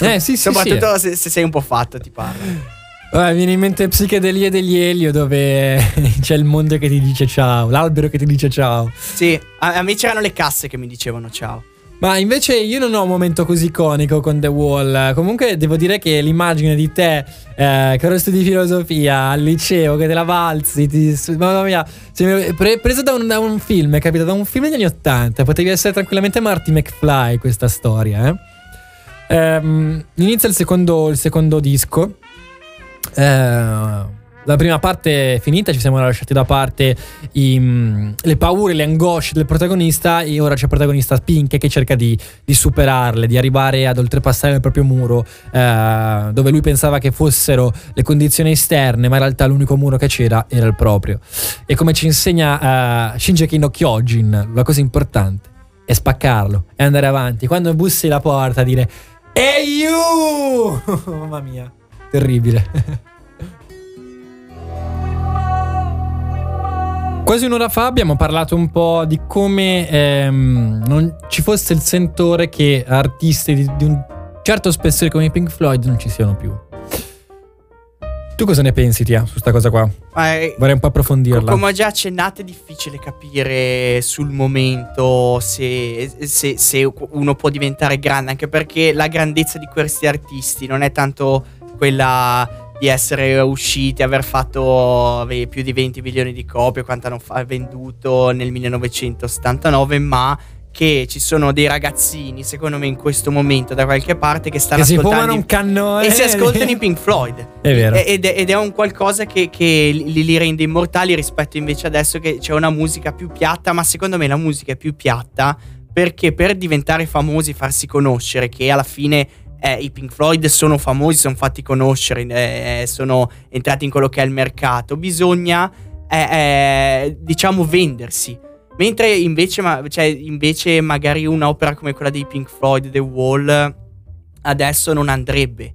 Eh, sì, sì, Soprattutto se, se sei un po' fatto, ti parlano. Vabbè, viene in mente Psichedelie degli Elio, dove [LAUGHS] c'è il mondo che ti dice ciao, l'albero che ti dice ciao. Sì, a, a me c'erano le casse che mi dicevano ciao. Ma invece io non ho un momento così iconico con The Wall. Comunque devo dire che l'immagine di te eh, che ora studi filosofia al liceo, che te la valzi, ti, mamma mia, pre- presa da un, da un film, è capito? Da un film degli anni Ottanta. Potevi essere tranquillamente Marty McFly questa storia, eh? Ehm, inizia il secondo, il secondo disco. Eh, la prima parte è finita, ci siamo lasciati da parte i, mm, le paure, le angosce del protagonista e ora c'è il protagonista Pink che cerca di, di superarle, di arrivare ad oltrepassare il proprio muro eh, dove lui pensava che fossero le condizioni esterne ma in realtà l'unico muro che c'era era il proprio. E come ci insegna uh, Shinji no Kyojin, la cosa importante è spaccarlo e andare avanti. Quando bussi la porta dire Ehi you! [LAUGHS] Mamma mia, terribile. [LAUGHS] Quasi un'ora fa abbiamo parlato un po' di come ehm, non ci fosse il sentore che artisti di, di un certo spessore come i Pink Floyd non ci siano più. Tu cosa ne pensi, Tia, su sta cosa qua? È- Vorrei un po' approfondirla. Come ho già accennato, è difficile capire sul momento se, se- se uno può diventare grande, anche perché la grandezza di questi artisti non è tanto quella di essere usciti, aver fatto eh, più di 20 milioni di copie, quanto hanno venduto nel 1979, ma che ci sono dei ragazzini, secondo me, in questo momento da qualche parte che stanno che si ascoltando fumano i- un cannone e si ascoltano i Pink Floyd. È vero. Ed è, ed è un qualcosa che, che li, li rende immortali rispetto invece adesso che c'è una musica più piatta, ma secondo me la musica è più piatta perché per diventare famosi, farsi conoscere, che alla fine eh, i Pink Floyd sono famosi, sono fatti conoscere, eh, sono entrati in quello che è il mercato, bisogna eh, eh, diciamo vendersi. Mentre invece, ma- cioè, invece magari un'opera come quella dei Pink Floyd, The Wall, adesso non andrebbe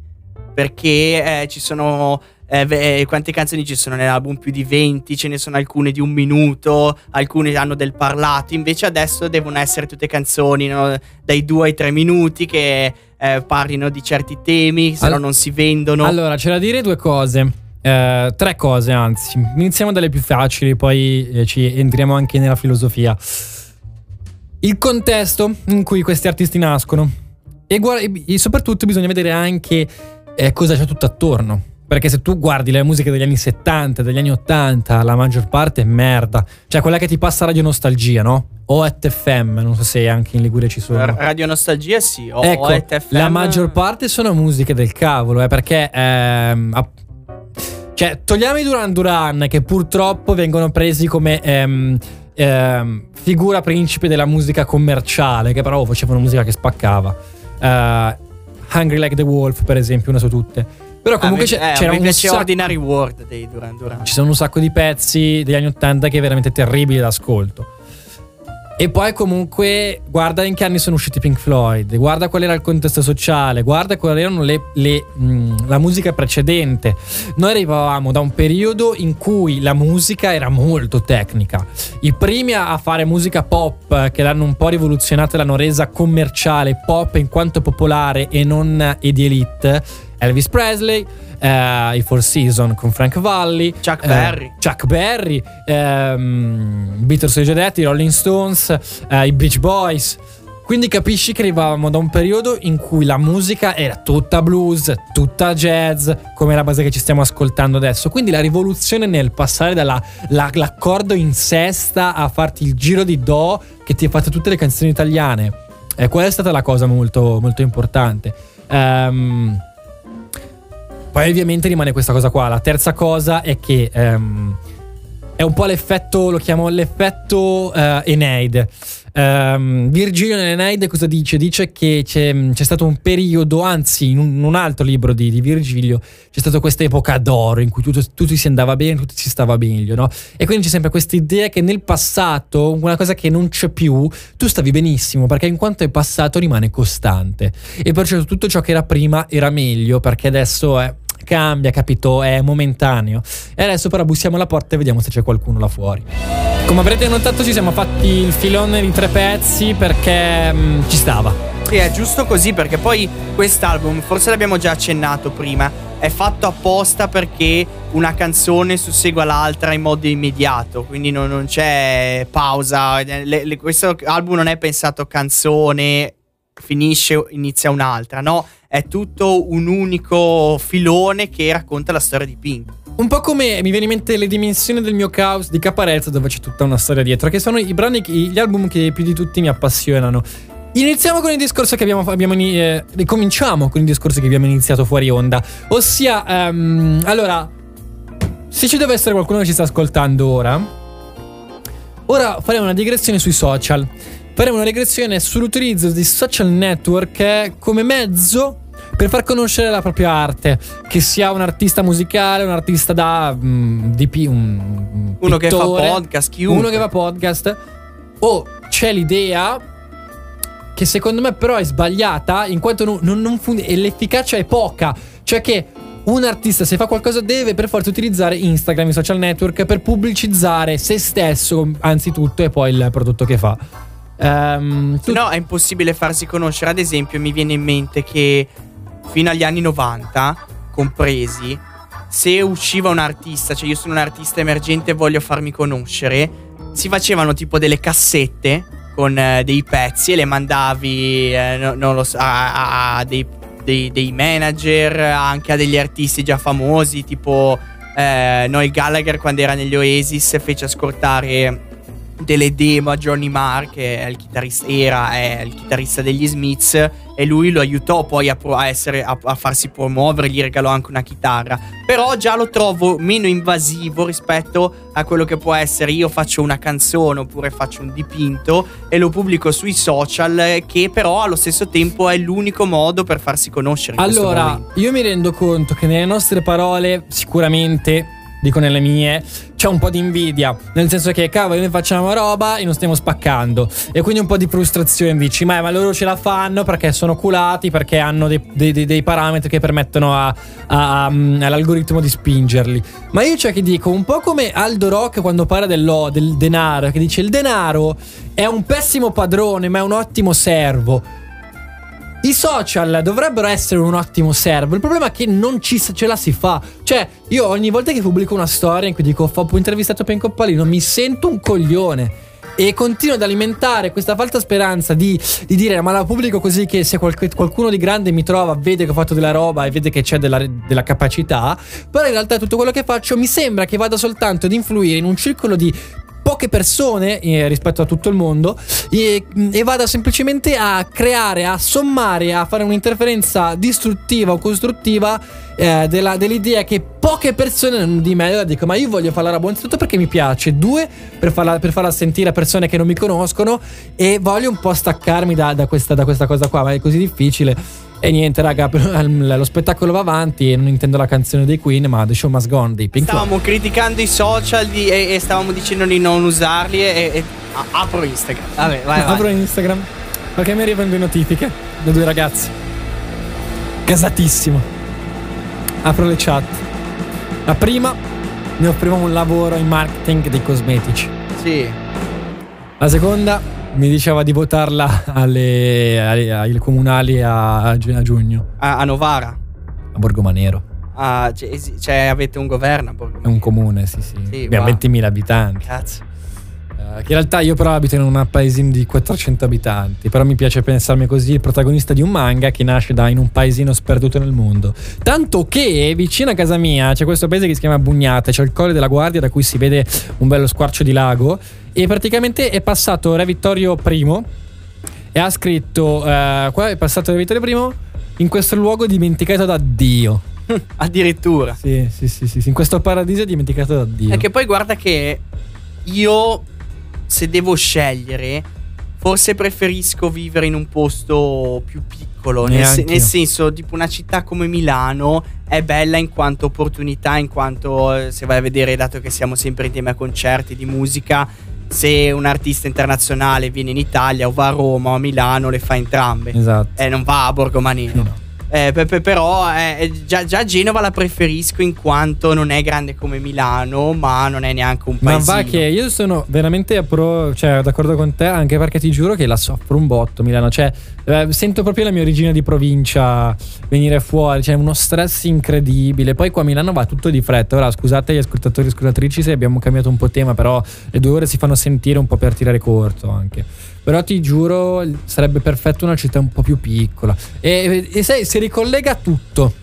perché eh, ci sono eh, eh, quante canzoni ci sono nell'album? Più di 20, ce ne sono alcune di un minuto, alcune hanno del parlato. Invece adesso devono essere tutte canzoni no? dai 2 ai 3 minuti che eh, parlino di certi temi, se no All- non si vendono. Allora, c'è da dire due cose. Eh, tre cose, anzi. Iniziamo dalle più facili, poi eh, ci entriamo anche nella filosofia. Il contesto in cui questi artisti nascono. E, guarda- e- soprattutto bisogna vedere anche eh, cosa c'è tutto attorno. Perché se tu guardi le musiche degli anni 70, degli anni 80, la maggior parte è merda. Cioè quella che ti passa Radio Nostalgia, no? O FM, non so se anche in Liguria ci sono. Radio Nostalgia sì, o Ecco, OET FM. la maggior parte sono musiche del cavolo, eh, perché ehm, cioè, togliamo i Duran Duran che purtroppo vengono presi come ehm, ehm, figura principe della musica commerciale, che però facevano musica che spaccava. Eh, Hungry Like the Wolf, per esempio, una su tutte. Però comunque Ah, c'è- mi- eh, c'era mi un sacco, Ordinary World dei Duran Duran. ci sono un sacco di pezzi degli anni 80 che è veramente terribili d'ascolto. E poi comunque guarda in che anni sono usciti Pink Floyd, guarda qual era il contesto sociale, guarda quali erano le, le, mh, la musica precedente. Noi arrivavamo da un periodo in cui la musica era molto tecnica. I primi a fare musica pop che l'hanno un po' rivoluzionata e l'hanno resa commerciale, pop in quanto popolare e non di elite, Elvis Presley, eh, i Four Seasons con Frank Valli, Chuck eh, Berry. Chuck Berry, ehm, Beatles e già detti, i Rolling Stones, eh, i Beach Boys. Quindi capisci che arrivavamo da un periodo in cui la musica era tutta blues, tutta jazz, come la base che ci stiamo ascoltando adesso. Quindi la rivoluzione nel passare dall'accordo in sesta a farti il giro di do che ti ha fatto tutte le canzoni italiane. E quella è stata la cosa molto, molto importante. Ehm, poi ovviamente rimane questa cosa qua. La terza cosa è che ehm, è un po' l'effetto, lo chiamo l'effetto eh, Eneide. Ehm, Virgilio nell'Eneide cosa dice? Dice che c'è, c'è stato un periodo, anzi in un, un altro libro di, di Virgilio, c'è stata questa epoca d'oro in cui tutto, tutto si andava bene, tutto si stava meglio, no? E quindi c'è sempre questa idea che nel passato, una cosa che non c'è più, tu stavi benissimo perché in quanto è passato rimane costante. E perciò tutto ciò che era prima era meglio perché adesso è cambia, capito? È momentaneo. E adesso però bussiamo alla porta e vediamo se c'è qualcuno là fuori. Come avrete notato ci siamo fatti il filone di tre pezzi perché mm, ci stava. Sì, è giusto così perché poi quest'album, forse l'abbiamo già accennato prima, è fatto apposta perché una canzone sussegua l'altra in modo immediato, quindi non, non c'è pausa. Le- le- questo album non è pensato canzone, finisce, inizia un'altra, no? È tutto un unico filone che racconta la storia di Pink. Un po' come mi viene in mente le dimensioni del mio caos di Caparezza dove c'è tutta una storia dietro, che sono i brani, gli album che più di tutti mi appassionano. Iniziamo con il discorso che abbiamo, abbiamo eh, ricominciamo con il discorso che abbiamo iniziato fuori onda, ossia, ehm, allora, se ci deve essere qualcuno che ci sta ascoltando ora, ora faremo una digressione sui social. Faremo una regressione sull'utilizzo di social network come mezzo per far conoscere la propria arte, che sia un artista musicale, un artista da mm, DP, un Uno che fa pittore, podcast, chiunque. uno che fa podcast, o c'è l'idea che secondo me però è sbagliata in quanto non, non, non fun- e l'efficacia è poca, cioè che un artista se fa qualcosa deve per forza utilizzare Instagram, i social network per pubblicizzare se stesso anzitutto e poi il prodotto che fa. Ehm, tu- No, è impossibile farsi conoscere. Ad esempio, mi viene in mente che fino agli anni 90, compresi, se usciva un artista, cioè io sono un artista emergente e voglio farmi conoscere, si facevano tipo delle cassette con eh, dei pezzi e le mandavi, eh, no- non lo so, a- a dei, dei- dei manager, anche a degli artisti già famosi, tipo eh, Noel Gallagher quando era negli Oasis fece ascoltare delle demo a Johnny Marr che è il chitarrista, era è il chitarrista degli Smiths e lui lo aiutò poi a, pro- a essere, a, a farsi promuovere, gli regalò anche una chitarra. Però già lo trovo meno invasivo rispetto a quello che può essere io faccio una canzone oppure faccio un dipinto e lo pubblico sui social che però allo stesso tempo è l'unico modo per farsi conoscere. Allora, io mi rendo conto che nelle nostre parole sicuramente dico nelle mie, c'è un po' di invidia, nel senso che cavolo noi facciamo roba e non stiamo spaccando e quindi un po' di frustrazione dici ma, ma loro ce la fanno perché sono culati, perché hanno dei, dei- dei- parametri che permettono a- a- a- all'algoritmo di spingerli. Ma io c'è che dico un po' come Aldo Rock quando parla dello- del denaro, che dice il denaro è un pessimo padrone ma è un ottimo servo. I social dovrebbero essere un ottimo servo. Il problema è che non ci, ce la si fa. Cioè, io ogni volta che pubblico una storia in cui dico ho intervistato Penco Palino, mi sento un coglione. E continuo ad alimentare questa falsa speranza di, di dire: Ma la pubblico così che se qualche- qualcuno di grande mi trova, vede che ho fatto della roba e vede che c'è della, della capacità. Però in realtà tutto quello che faccio mi sembra che vada soltanto ad influire in un circolo di poche persone eh, rispetto a tutto il mondo e, e vada semplicemente a creare, a sommare, a fare un'interferenza distruttiva o costruttiva eh, della- dell'idea che poche persone hanno di me allora dico ma io voglio farla roba innanzitutto perché mi piace due per farla, per farla sentire a persone che non mi conoscono e voglio un po' staccarmi da, da questa, da questa cosa qua ma è così difficile e niente raga [LAUGHS] lo spettacolo va avanti e non intendo la canzone dei Queen ma The Show Must Go On dei Pink Stavamo criticando i social di- e, e stavamo dicendo di non usarli e, e- apro Instagram. Vabbè, vai, vai. Apro Instagram perché mi arrivano le notifiche da due ragazzi. Casatissimo. Apro le chat. La prima mi offriva un lavoro in marketing dei cosmetici. Sì. La seconda mi diceva di votarla alle, alle- ai comunali a, a gi- a giugno A, a Novara. a Borgomanero. Ah, cioè, cioè, avete un governo a Borgo È un comune, sì, sì. Sì, Abbiamo wow. 20.000 abitanti. Cazzo. Eh, in realtà io però abito in un paesino di 400 abitanti, però mi piace pensarmi così il protagonista di un manga che nasce da in un paesino sperduto nel mondo. Tanto che vicino a casa mia c'è questo paese che si chiama Bugnate, c'è il Colle della Guardia da cui si vede un bello squarcio di lago e praticamente è passato Re Vittorio I e ha scritto eh, qua è passato Re Vittorio I in questo luogo dimenticato da Dio. [LAUGHS] Addirittura. Sì, sì, sì, sì, sì, in questo paradiso dimenticato da Dio. E che poi guarda che io, se devo scegliere, forse preferisco vivere in un posto più piccolo. Nel, se- nel senso, tipo una città come Milano è bella in quanto opportunità, in quanto eh, se vai a vedere, dato che siamo sempre in tema a concerti di musica. Se un artista internazionale viene in Italia o va a Roma o a Milano, le fa entrambe. Esatto. E non va a Borgomanino. No. Eh, pe- pe- però eh, già, già Genova la preferisco in quanto non è grande come Milano, ma non è neanche un Ma paesino. va che io sono veramente pro, cioè, d'accordo con te, anche perché ti giuro che la soffro un botto Milano. Cioè, eh, sento proprio la mia origine di provincia venire fuori, c'è uno stress incredibile. Poi qua a Milano va tutto di fretta. Ora, scusate gli ascoltatori e ascoltatrici se abbiamo cambiato un po' tema, però le due ore si fanno sentire un po' per tirare corto anche. Però ti giuro, sarebbe perfetto una città un po' più piccola. E, e sai, si ricollega a tutto.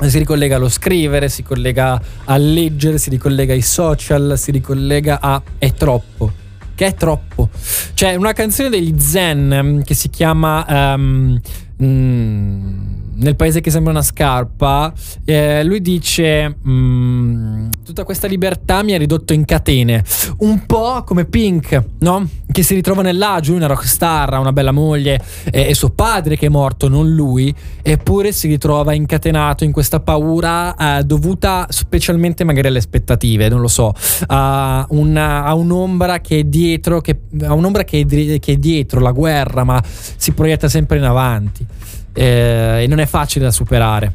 Si ricollega allo scrivere, si collega a leggere, si ricollega ai social, si ricollega a è troppo. Che è troppo. C'è una canzone degli Zen mm, che si chiama ehm, mm, Nel paese che sembra una scarpa. eh, lui dice: mm, Tutta questa libertà mi ha ridotto in catene. Un po' come Pink, no? Che si ritrova nell'agio. Una rockstar, ha una bella moglie. E, e suo padre che è morto, non lui. Eppure si ritrova incatenato in questa paura eh, dovuta specialmente magari alle aspettative, non lo so, a, una- a un'ombra che è dietro, che, a un'ombra che è, che è dietro la guerra, ma si proietta sempre in avanti. Eh, e non è facile da superare.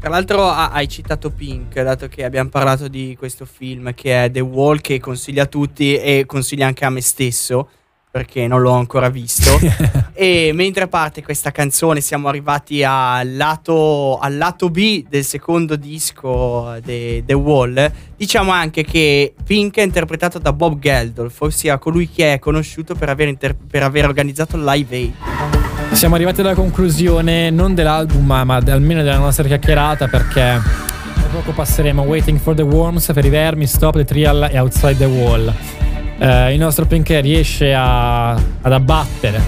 Tra l'altro ha- hai citato Pink, dato che abbiamo parlato di questo film che è The Wall, che consiglia a tutti e consiglia anche a me stesso, perché non l'ho ancora visto. [LAUGHS] e mentre parte questa canzone siamo arrivati al lato, al lato B del secondo disco di The Wall. Diciamo anche che Pink è interpretato da Bob Geldof, ossia colui che è conosciuto per aver, inter- per aver organizzato Live Aid. Siamo arrivati alla conclusione non dell'album, ma, ma almeno della nostra chiacchierata perché tra poco passeremo Waiting for the Worms per i vermi, Stop the Trial e Outside the Wall. Eh, il nostro Pink riesce a- ad abbattere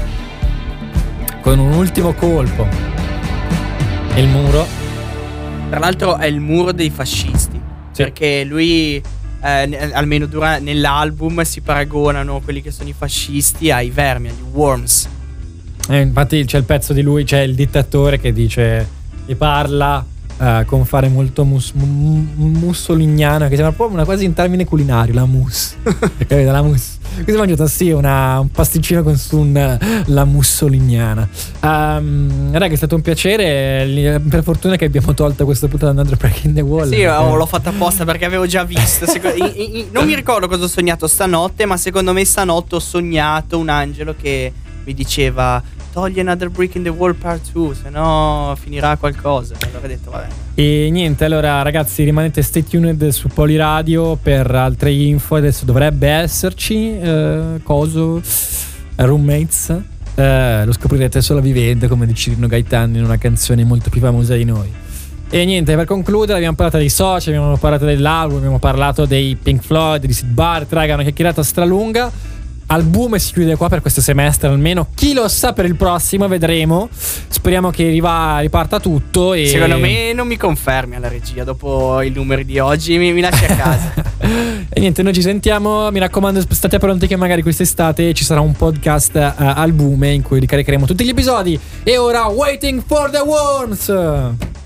con un ultimo colpo il muro. Tra l'altro è il muro dei fascisti. Sì. Perché lui, eh, almeno dura- nell'album, si paragonano quelli che sono i fascisti ai vermi, agli worms. Eh, infatti c'è il pezzo di lui, c'è il dittatore che dice, e parla eh, con fare molto mus- mu- mussoliniana, che sembra proprio una quasi in termine culinario, la mousse. [LAUGHS] Capito? La mousse. Quindi ho mangiato sì una- un pasticcino con su un- la mussoliniana. Um, raga, è stato un piacere. Per fortuna che abbiamo tolto questo puntata di Under Breaking the Wall. Sì, oh, l'ho fatta apposta perché avevo già visto. [LAUGHS] Seco- i- i- non mi ricordo cosa ho sognato stanotte, ma secondo me stanotte ho sognato un angelo che mi diceva togli Another Brick in the Wall Part 2, se no finirà qualcosa. Allora ho detto, vabbè. E niente, allora ragazzi rimanete stay tuned su Poliradio per altre info, adesso dovrebbe esserci eh, coso roommates, eh, lo scoprirete solo vivendo come dice Rino Gaetano in una canzone molto più famosa di noi. E niente, per concludere abbiamo parlato dei social, abbiamo parlato dell'album, abbiamo parlato dei Pink Floyd, di Sid Barrett, raga, una chiacchierata stralunga. Album si chiude qua per questo semestre almeno. Chi lo sa per il prossimo, vedremo. Speriamo che riva- riparta tutto. E... Secondo me non mi confermi alla regia dopo i numeri di oggi, mi, mi lasci a casa. [LAUGHS] e niente, noi ci sentiamo. Mi raccomando, state pronti che magari quest'estate ci sarà un podcast eh, albume in cui ricaricheremo tutti gli episodi. E ora, Waiting for the Worms!